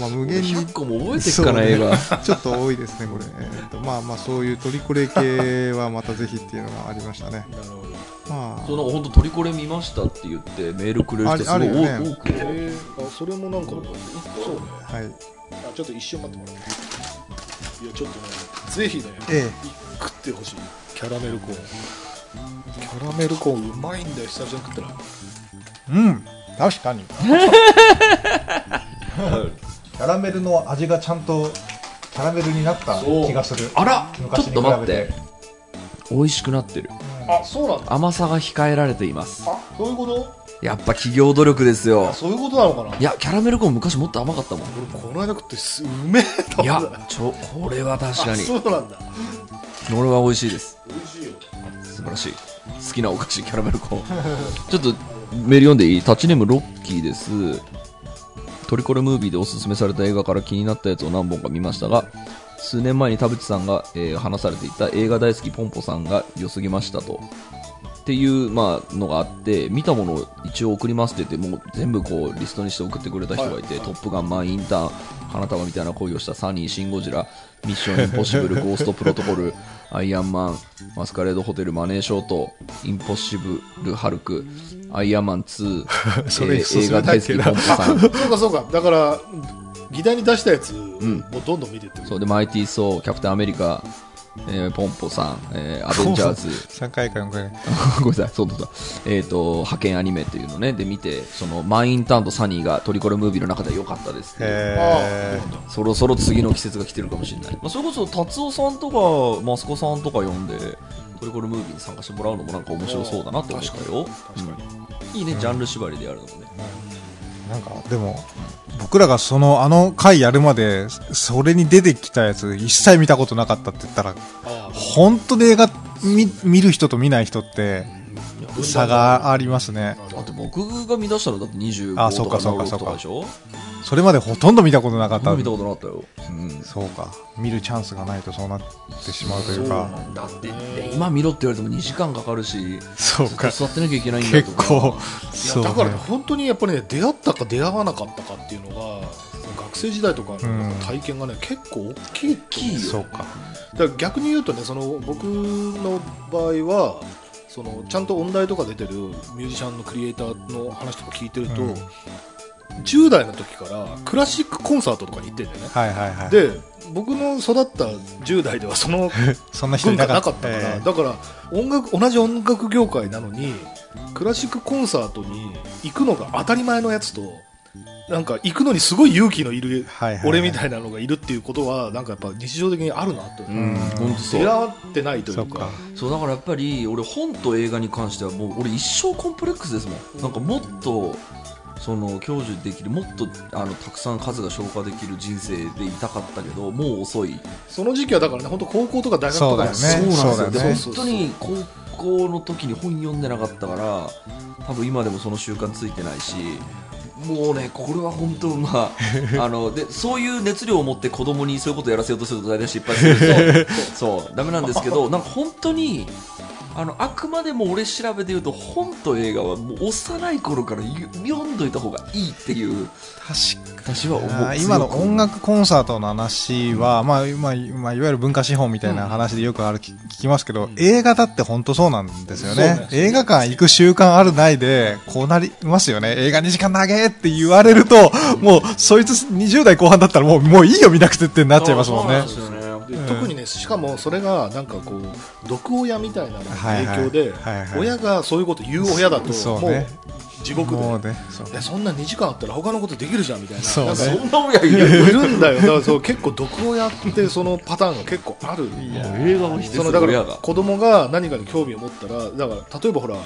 まあ無限に100個も覚えてっかな、映画。ちょっと多いですねこれ、えーとまあまあそういうトリコレ系はまたぜひっていうのがありましたね。なるほど。まあ。そうなんか本当トリコレ見ましたって言ってメールくれる人すごいあるあるよね。多くて。えー、あそれもなんかそうね。はい。あちょっと一瞬待ってもらってい？やちょっとねぜひねえ食ってほしい。キャラメルコーン。キャラメルコーンうまいんだよ久々に食ったら。えうん確かに。キャラメルの味がちゃんとキャラメルになった気がする。あらちょ昔にっと待っ比べて。て。美味しくなってる。あそうなんだ。甘さが控えられています。あそういうこと？やっぱ企業努力ですよあ。そういうことなのかな？いや、キャラメルコーン昔もっと甘かったもん。俺この間食ってすうめえといやちょ、これは確かあに。そうなんだ俺は美味しいです。美味しいよ素晴らしい。好きなお菓子、キャラメルコーン。ちょっと、メール読んでいいタッチネームロッキーです。トリコレムービーでおすすめされた映画から気になったやつを何本か見ましたが、数年前に田淵さんが、えー話されていた映画大好きポンポさんが良すぎましたと。っていう、まあ、のがあって、見たものを一応送りますって言って、もう全部こう、リストにして送ってくれた人がいて、トップガン、マン、インターン、花束みたいな恋をしたサニー、シン・ゴジラ、ミッション・インポッシブル、ゴースト・プロトコル、アイアンマン、マスカレード・ホテル、マネー・ショート、インポッシブル・ハルク、アイアンマン2、それえー映画大好きポンポさん、そうかそうか。だから、議題に出したやつ、もうどんどん見てってる。そうで、マイティー・ソー、キャプテン・アメリカ、えーポンポさん、えーアベンジャーズ、3回か4回。ごめんなさい、そうだそうだ。えっ、と、派遣アニメっていうのね、で見て、その、マンインターンとサニーがトリコレムービーの中では良かったですそろそろ次の季節が来てるかもしれない。まあ、それこそ、達夫さんとか、マスコさんとか呼んで、トリコレムービーに参加してもらうのもなんか面白そうだなって思ったよ。確かに。いいね、ジャンル縛りでやるのもね。なんか、でも、僕らがその、あの回やるまで、それに出てきたやつ、一切見たことなかったって言ったら、あ本当に映画見見る人と見ない人って、差がありますね。だって僕が見出したのだって25あそうかとかそうかそうかとかでしょ？それまでほとんど見たことなかった。見たことなかったよ。うん。そうか。見るチャンスがないとそうなってしまうというか。だって、で今見ろって言われても2時間かかるし、そうか。座ってなきゃいけないんだ結とか。構、いそうやだからねね。本当にやっぱりね出会ったか出会わなかったかっていうのが学生時代とかの体験がね、結構大きい大きいよそうか。だから逆に言うとねその僕の場合はそのちゃんと音大とか出てるミュージシャンのクリエイターの話とか聞いてると、うん10代の時からクラシックコンサートとかに行ってんだよね、はいはいはい。で僕の育った10代ではその そんな人い文化なかっ。なかったたから、えだから音楽同じ音楽業界なのにクラシックコンサートに行くのが当たり前のやつとなんか行くのにすごい勇気のいる俺みたいなのがいるっていうことはなんかやっぱ日常的にあるなと、うん。出会ってないといかそううか。そうだからやっぱり俺本と映画に関してはもう俺一生コンプレックスですもんなんかもっとその享受できるもっとあのたくさん数が消化できる人生でいたかったけどもう遅い。その時期はだからね本当高校とか大学とかそうだよね。そうなんですよ。ね。で本当に高校の時に本読んでなかったから多分今でもその習慣ついてないしもうねこれは本当まあ あのでそういう熱量を持って子供にそういうことをやらせようとすると大体失敗するとそうダメなんですけど なんか本当にあのあくまでも俺調べで言うと本と映画はもう幼い頃からゆ読んどいた方がいいっていう確か私は思う今の音楽コンサートの話は、まあ、まあ、まあ、いわゆる文化資本みたいな話でよくある、聞聞きますけど、映画だって本当そうなんですよねそうなん。ですよ映画館行く習慣あるないで、こうなりますよね。映画2時間長えって言われると、もう、そいつ20代後半だったらもう、もういいよ見なくてってなっちゃいますもんね。で特にねしかもそれがなんかこう毒親みたいな影響で親がそういうこと言う親だともう地獄で。もうね、そういやそんな2時間あったら他のことできるじゃんみたいな。そうね。なんかそんな親いるんだよ。だからそう結構毒親ってそのパターンが結構ある。映画を否定すそのだからる親が。子供が何かに興味を持ったらだから例えばほら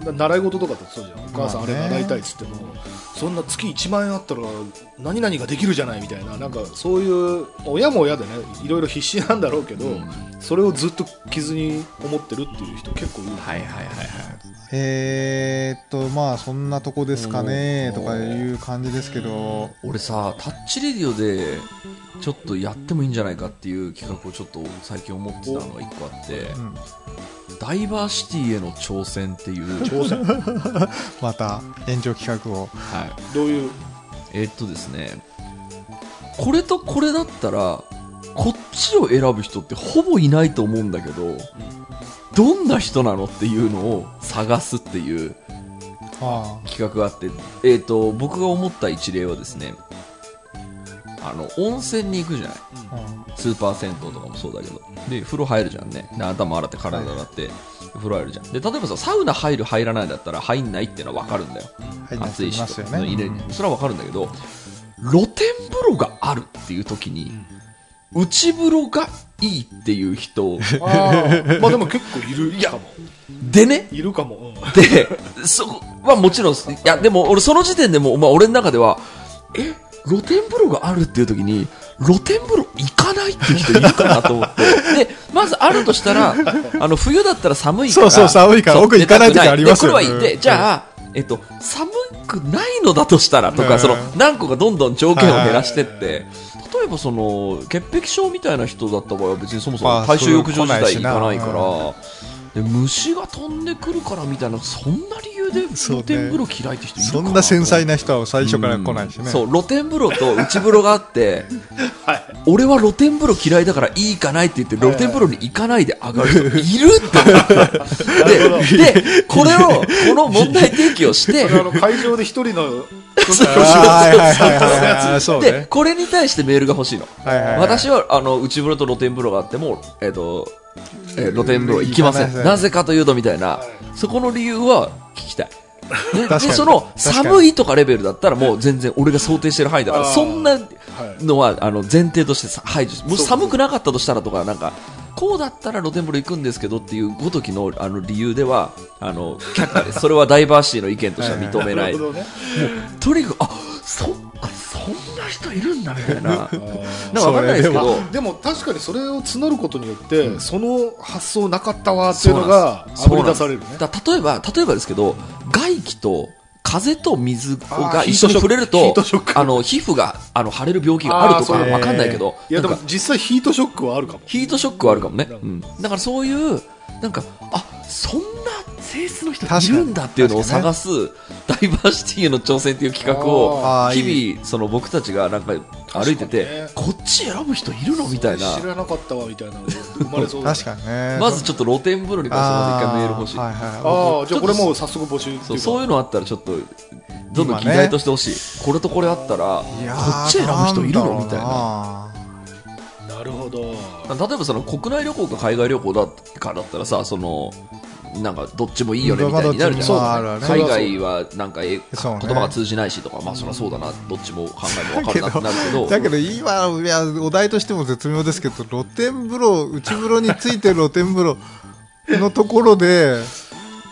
習い事とかってそうじゃん。お母さんあれ習いたいっつっても、そんな月1万円あったら何々ができるじゃないみたいななんかそういう親も親でねいろいろ必死なんだろうけど、それをずっと傷に思ってるっていう人結構いる、はいはいはいはいえーっと、まあ、そんなとこですかね、とかいう感じですけど、俺さタッチレディオでちょっとやってもいいんじゃないかっていう企画をちょっと最近思ってたのが一個あって、ん。ダイバーシティへの挑戦っていう、挑戦。また、延長企画を。はい、どういう？えーっとですねこれとこれだったらこっちを選ぶ人ってほぼいないと思うんだけどどんな人なのっていうのを探すっていうあ企画があって、えーっと僕が思った一例はですねあの温泉に行くじゃないスーパー銭湯とかもそうだけど。で、風呂入るじゃんね。で、頭洗って体洗って、風呂入るじゃん。で、例えばさ、サウナ入る入らないだったら入んないっていうのは分かるんだよ。暑いしね入れそれは分かるんだけど、露天風呂があるっていう時に、内風呂がいいっていう人。まあでも結構いるかも。でね、いるかも、うんで、そこはもちろん、いや、でも俺その時点でも、まあ俺の中では、え、露天風呂があるっていう時に、露天風呂行かないっていう人いるかなと思って。で、まずあるとしたら、あの、冬だったら寒いから。そうそう寒いから奥行かない時ありますよでこれはじゃあ、えっと、寒くないのだとしたらとか、うん。その、何個かどんどん条件を減らしてって、例えばその、潔癖症みたいな人だった場合は別にそもそまあも大衆浴場自体行かないから、で虫が飛んでくるからみたいな、そんな理由で露天風呂嫌いって人いるかそんな繊細な人は最初から来ないしね。そう、露天風呂と内風呂があって、はい。俺は露天風呂嫌いだからいいかないって言って、露天風呂に行かないで上がる人いるって。で、で、これを、この問題提起をして、会場で一人の、あーはいはいはいはいはい。そうで、ね。これに対してメールが欲しいの。私は、あの、内風呂と露天風呂があっても、えっ、と、えー露天風呂行きません。なぜかというと、みたいな、そこの理由は聞きたい。でで、その、寒いとかレベルだったらもう全然俺が想定してる範囲だから、そんなはいのは、あの、前提としてさ排除し、もし寒くなかったとしたらとか、なんか、こうだったら露天風呂行くんですけどっていうごときのあの理由では、あの、却下です。それはダイバーシティの意見としては認めない。なるほどね。とにかく、あ、そっか、そんな人いるんだみたいな。なんかそうわかんないですけど、でも確かにそれを募ることによって、その発想なかったわっていうのがあぶり出されるね。だ例えば、例えばですけど、外気と風と水が一緒に触れるとあの、皮膚が、あの、腫れる病気があるとかわかんないけど、いやでも実際ヒートショックはあるかも。ヒートショックはあるかもね。ううん。だからそういう、なんか、あ、そんな性質の人いるんだっていうのを探す、ダイバーシティへの挑戦っていう企画を日々、その僕たちがなんか歩いてて、こっち選ぶ人いるのみたいな。知らなかったわみたいな生まれそう確かにね。まずちょっと露天風呂に関してまず一回メール欲しい。はいはいああ、じゃあこれもう早速募集ってそういうかそういうのあったらちょっと、どんどん議題としてほしい。これとこれあったら、こっち選ぶ人いるのみたいな。なるほど。例えばその国内旅行か海外旅行だかだったらさ、その、なんかどっちもいいよねみたいになるじゃん。海外はなんかね言葉が通じないしとか、まあそりゃそうだな、どっちも考えも分かるなってなるけど、だけど今、いや、お題としても絶妙ですけど、露天風呂、内風呂についてる露天風呂のところで、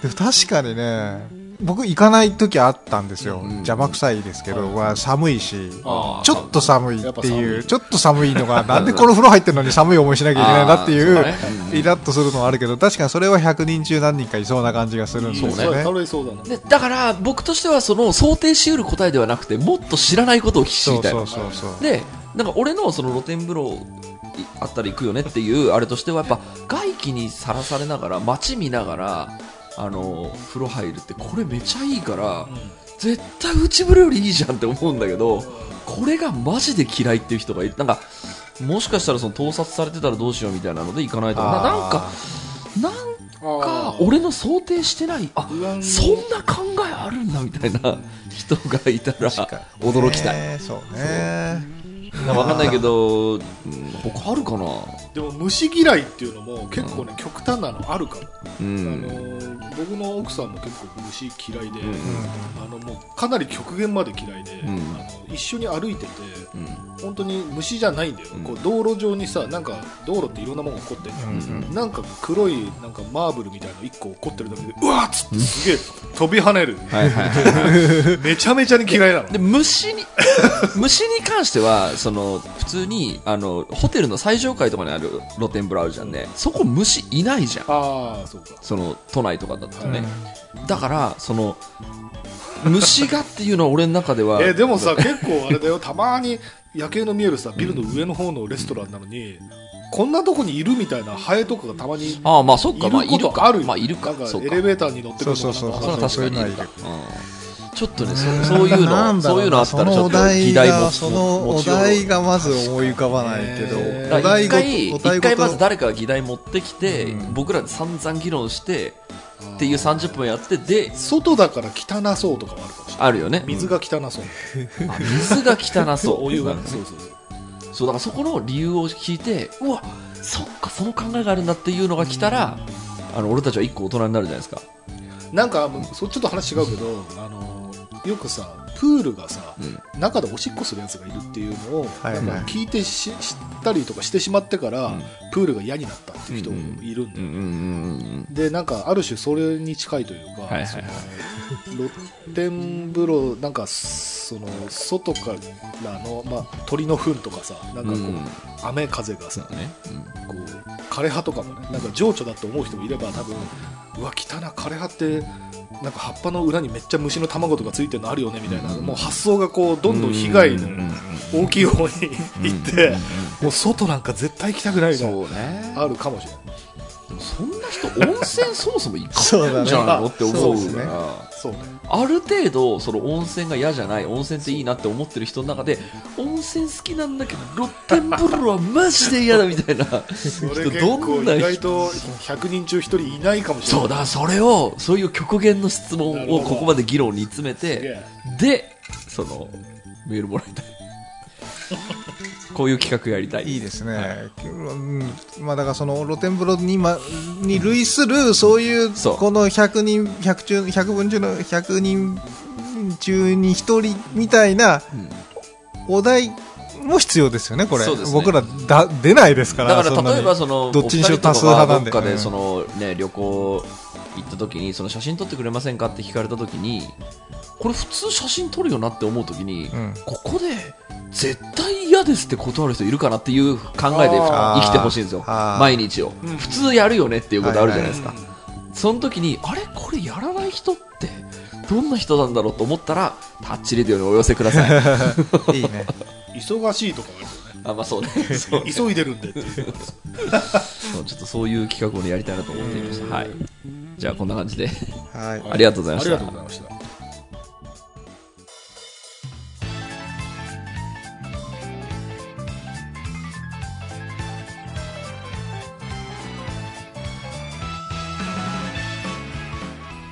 で確かにね、僕行かない時あったんですよ。邪魔くさいですけど、は寒いし、ちょっと寒いっていう、ちょっと寒いのが、なんでこの風呂入ってるのに寒い思いしなきゃいけないんだっていうイラッとするのはあるけど、確かにそれは100人中何人かいそうな感じがするんで。すよそうね。でだから僕としてはその想定しうる答えではなくて、もっと知らないことを知りたいの。うそうそう。で、なんか俺のその露天風呂いあったら行くよねっていうあれとしてはやっぱ外気にさらされながら街見ながらあの風呂入るってこれめちゃいいから、絶対内風呂よりいいじゃんって思うんだけどこれがマジで嫌いっていう人がいる。なんかもしかしたらその盗撮されてたらどうしようみたいなので行かないとななんかなんか俺の想定してないあそんな考えあるんだみたいな人がいたら驚きたい。ねそうね。わかんないけど、うん他あるかな？でも虫嫌いっていうのも結構ね、極端なのあるかも、うあん。の僕の奥さんも結構虫嫌いで、うん。あのもうかなり極限まで嫌いで、うん。あの一緒に歩いててうん。本当に虫じゃないんだよ、うん。こう道路上にさなんか道路っていろんなものが起こってんじゃんうん。うん。なんか黒いなんかマーブルみたいなの1個起こってるだけでうわっつってすげえ飛び跳ねる。はいはいはい。めちゃめちゃに嫌いなの。で、虫に、虫に関しては、その、普通に、あの、ホテルの最上階とかにある露天風呂あるじゃんね。そこ虫いないじゃん。ああそうかその、都内とかだとね。はだから、その、虫がっていうのは俺の中では、えでもさ結構あれだよたまに夜景の見えるさビルの上の方のレストランなのに、こんなとこにいるみたいなハエとかがたまにいるああ、まあそっか、まあいるか。あるよまあいるか。エレベーターに乗ってくるそうそうそうそれは確かにいるか。そういうちょっとね、そそういうの、そういうのあったらちょっと議題題もが、そのお題がまず思い浮かばないけど、一回、一回まず誰かが議題持ってきて、うん。僕らで散々議論して、っていう30分やって、で、外だから汚そうとかもあるかもしれない。あるよね。水が汚そう、あ水が汚そう。お湯が、うん。そうそうそうそう、だからそこの理由を聞いて、うわ、そっか、その考えがあるんだっていうのが来たら、あの、俺たちは一個大人になるじゃないですか。なんかそちょっと話違うけどあのよくさプールがさ、うん。中でおしっこするやつがいるっていうのを、はいはい。なんか聞いてし知ったりとかしてしまってから、うん。プールが嫌になったっていう人もいるんだよ、うんうんうんでなんかある種それに近いというかはいはいその露天風呂なんかその外からの、まあ、鳥の糞とかさなんかこう、うん。雨風がさ、ね、こう枯葉とかもねなんか情緒だと思う人もいれば多分うわ汚な枯葉ってなんか葉っぱの裏にめっちゃ虫の卵とかついてるのあるよねみたいな、もう発想がこうどんどん被害の大きい方に行って、もう外なんか絶対行きたくないみたいな。ね。あるかもしれないそんな人温泉そもそも行かないんじゃないのって思そうですね。ある程度その温泉が嫌じゃない温泉っていいなって思ってる人の中で温泉好きなんだけど露天風呂はマジで嫌だみたいな。人どんな意外人と100人中1人いないかもしれない。そうだからそれをそういう極限の質問をここまで議論に詰めてえ。でそのメールもらいたい こういう企画やりたい。いいですね、うん。まあ、だからその露天風呂に,、ま、に類するそういうこの100人 100, 中100分中の100人中に1人みたいなうん。お題も必要ですよね、これ、ね。僕らだ出ないですから、だから例えばそのどっちにしろ多数派なんで。どっかうん。でその、ね、旅行行った時にその写真撮ってくれませんかって聞かれた時にこれ普通写真撮るよなって思う時に、うん。ここで絶対嫌ですって断る人いるかなっていう考えで生きてほしいんですよ。毎日を、うん。普通やるよねっていうことあるじゃないですか、うんその時にあれ？これやらない人ってどんな人なんだろうと思ったらタッチレディオにお寄せください。いいね、忙しいとかあるよね。あまあそうね。そうね急いでるんで。っていうそうちょっとそういう企画をねやりたいなと思っていました。はい。じゃあこんな感じで。はい、ありがとうございました。ありがとうございました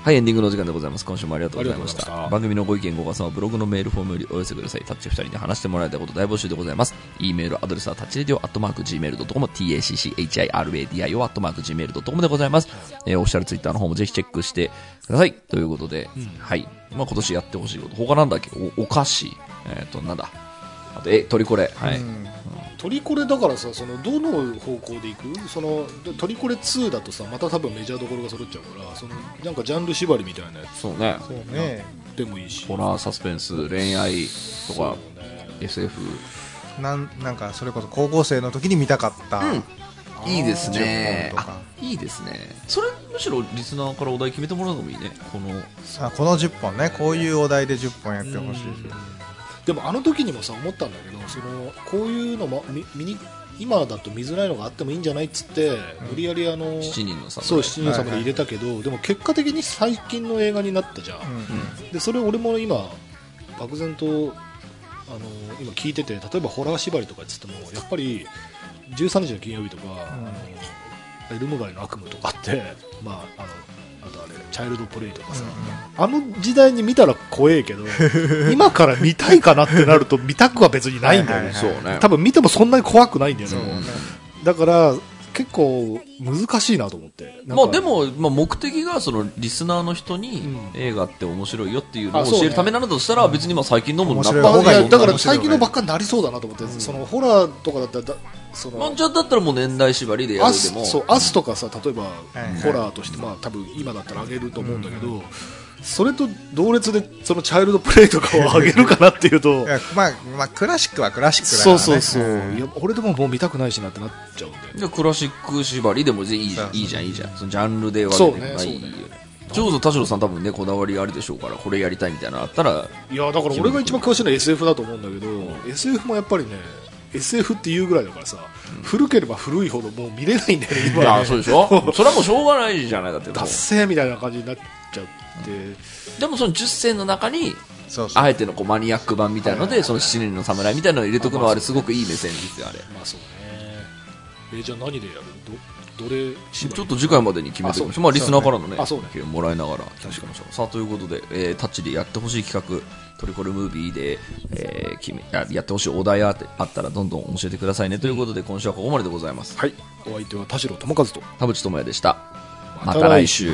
はい、エンディングの時間でございます。今週もありがとうございました。した番組のご意見、ご感想はブログのメールフォームよりお寄せください。タッチ二人で話してもらいたいこと大募集でございます。e メールアドレスはタッチレディオアットマーク Gmail.com、tacchiradio アットマーク Gmail.com でございます。えーオフィシャルツイッターの方もぜひチェックしてください。ということで、はい。まあ今年やってほしいこと。他なんだっけ？おお菓子。えっ、と、なんだ？あと、え、トリコレ。はい。うんトリコレだからさそのどの方向でいく？そのトリコレ2だとさまた多分メジャーどころが揃っちゃうからそのなんかジャンル縛りみたいなやそうね。そうね、つでもいいし。ホラー、サスペンス、恋愛とか、SF。なんなんかそれこそ高校生の時に見たかった、うん。いいですね。10本とか。あいいですね。それむしろリスナーからお題決めてもらうのもいいね。この。さあこの10本ね、こういうお題で10本やってほしいでもあの時にもさ思ったんだけどそのこういうのもみ見に今だと見づらいのがあってもいいんじゃないっつって、無理やりあの7人の侍。そう七人様で入れたけど、でも結果的に最近の映画になったじゃん、うんでそれ俺も今漠然とあの今聞いてて例えばホラー縛りとかっつってもやっぱり13日の金曜日とか、あのエルム街の悪夢とかって、まあ、あのあとあれチャイルドプレイとかさ、あの時代に見たら怖えけど 今から見たいかなってなると見たくは別にないんだよね、はいそうね多分見てもそんなに怖くないんだよね、ね。だから結構難しいなと思って。まあでも、まあ、目的がそのリスナーの人にうん。映画って面白いよっていうのを教えるためなのだとしたら別にまあ最近のもな面白いまあ方がいい。いやだから最近のばっかになりそうだなと思って、そのホラーとかだったらだそのまあ、じゃあだったらもう年代縛りでやアるでも。スそうアスとかさ例えば、ホラーとしてまあ多分今だったら上げると思うんだけど、それと同列でそのチャイルドプレイとかを上げるかなっていうと。まあ、まあ、クラシックはクラシックだからね。そうそうそう、んいや俺でももう見たくないしなってなっちゃうんでじゃあクラシック縛りでもいいじゃん。いいじゃんいいじゃん。そのジャンルで分けて。もいいよね。ちょうど田代さん多分ねこだわりあるでしょうからこれやりたいみたいなのあったら。いやだから俺が一番詳しいのは SF だと思うんだけど、SF もやっぱりね SF っていうぐらいだからさ、古ければ古いほどもう見れないんだよねい今やそうでしょ。それはもうしょうがないじゃないだっても達う成みたいな感じになっちゃって、でもその10選の中にそうそうあえてのこうマニアック版みたいので、その7人の侍みたいなのを入れとくのはあれすごくいい目線ですよ、あれ。まあそうねえじゃあ何でやる？どどれちょっと次回までに決めておきましょう。あリスナーからのね、あそうねもらいながら決めていきましょう。さあ、ということで、えータッチでやってほしい企画、トリコルムービーで、えー決めややってほしいお題あってあったらどんどん教えてくださいね。ということで、今週はここまででございます。はいお相手は田代智和と田淵智也でした。また来週。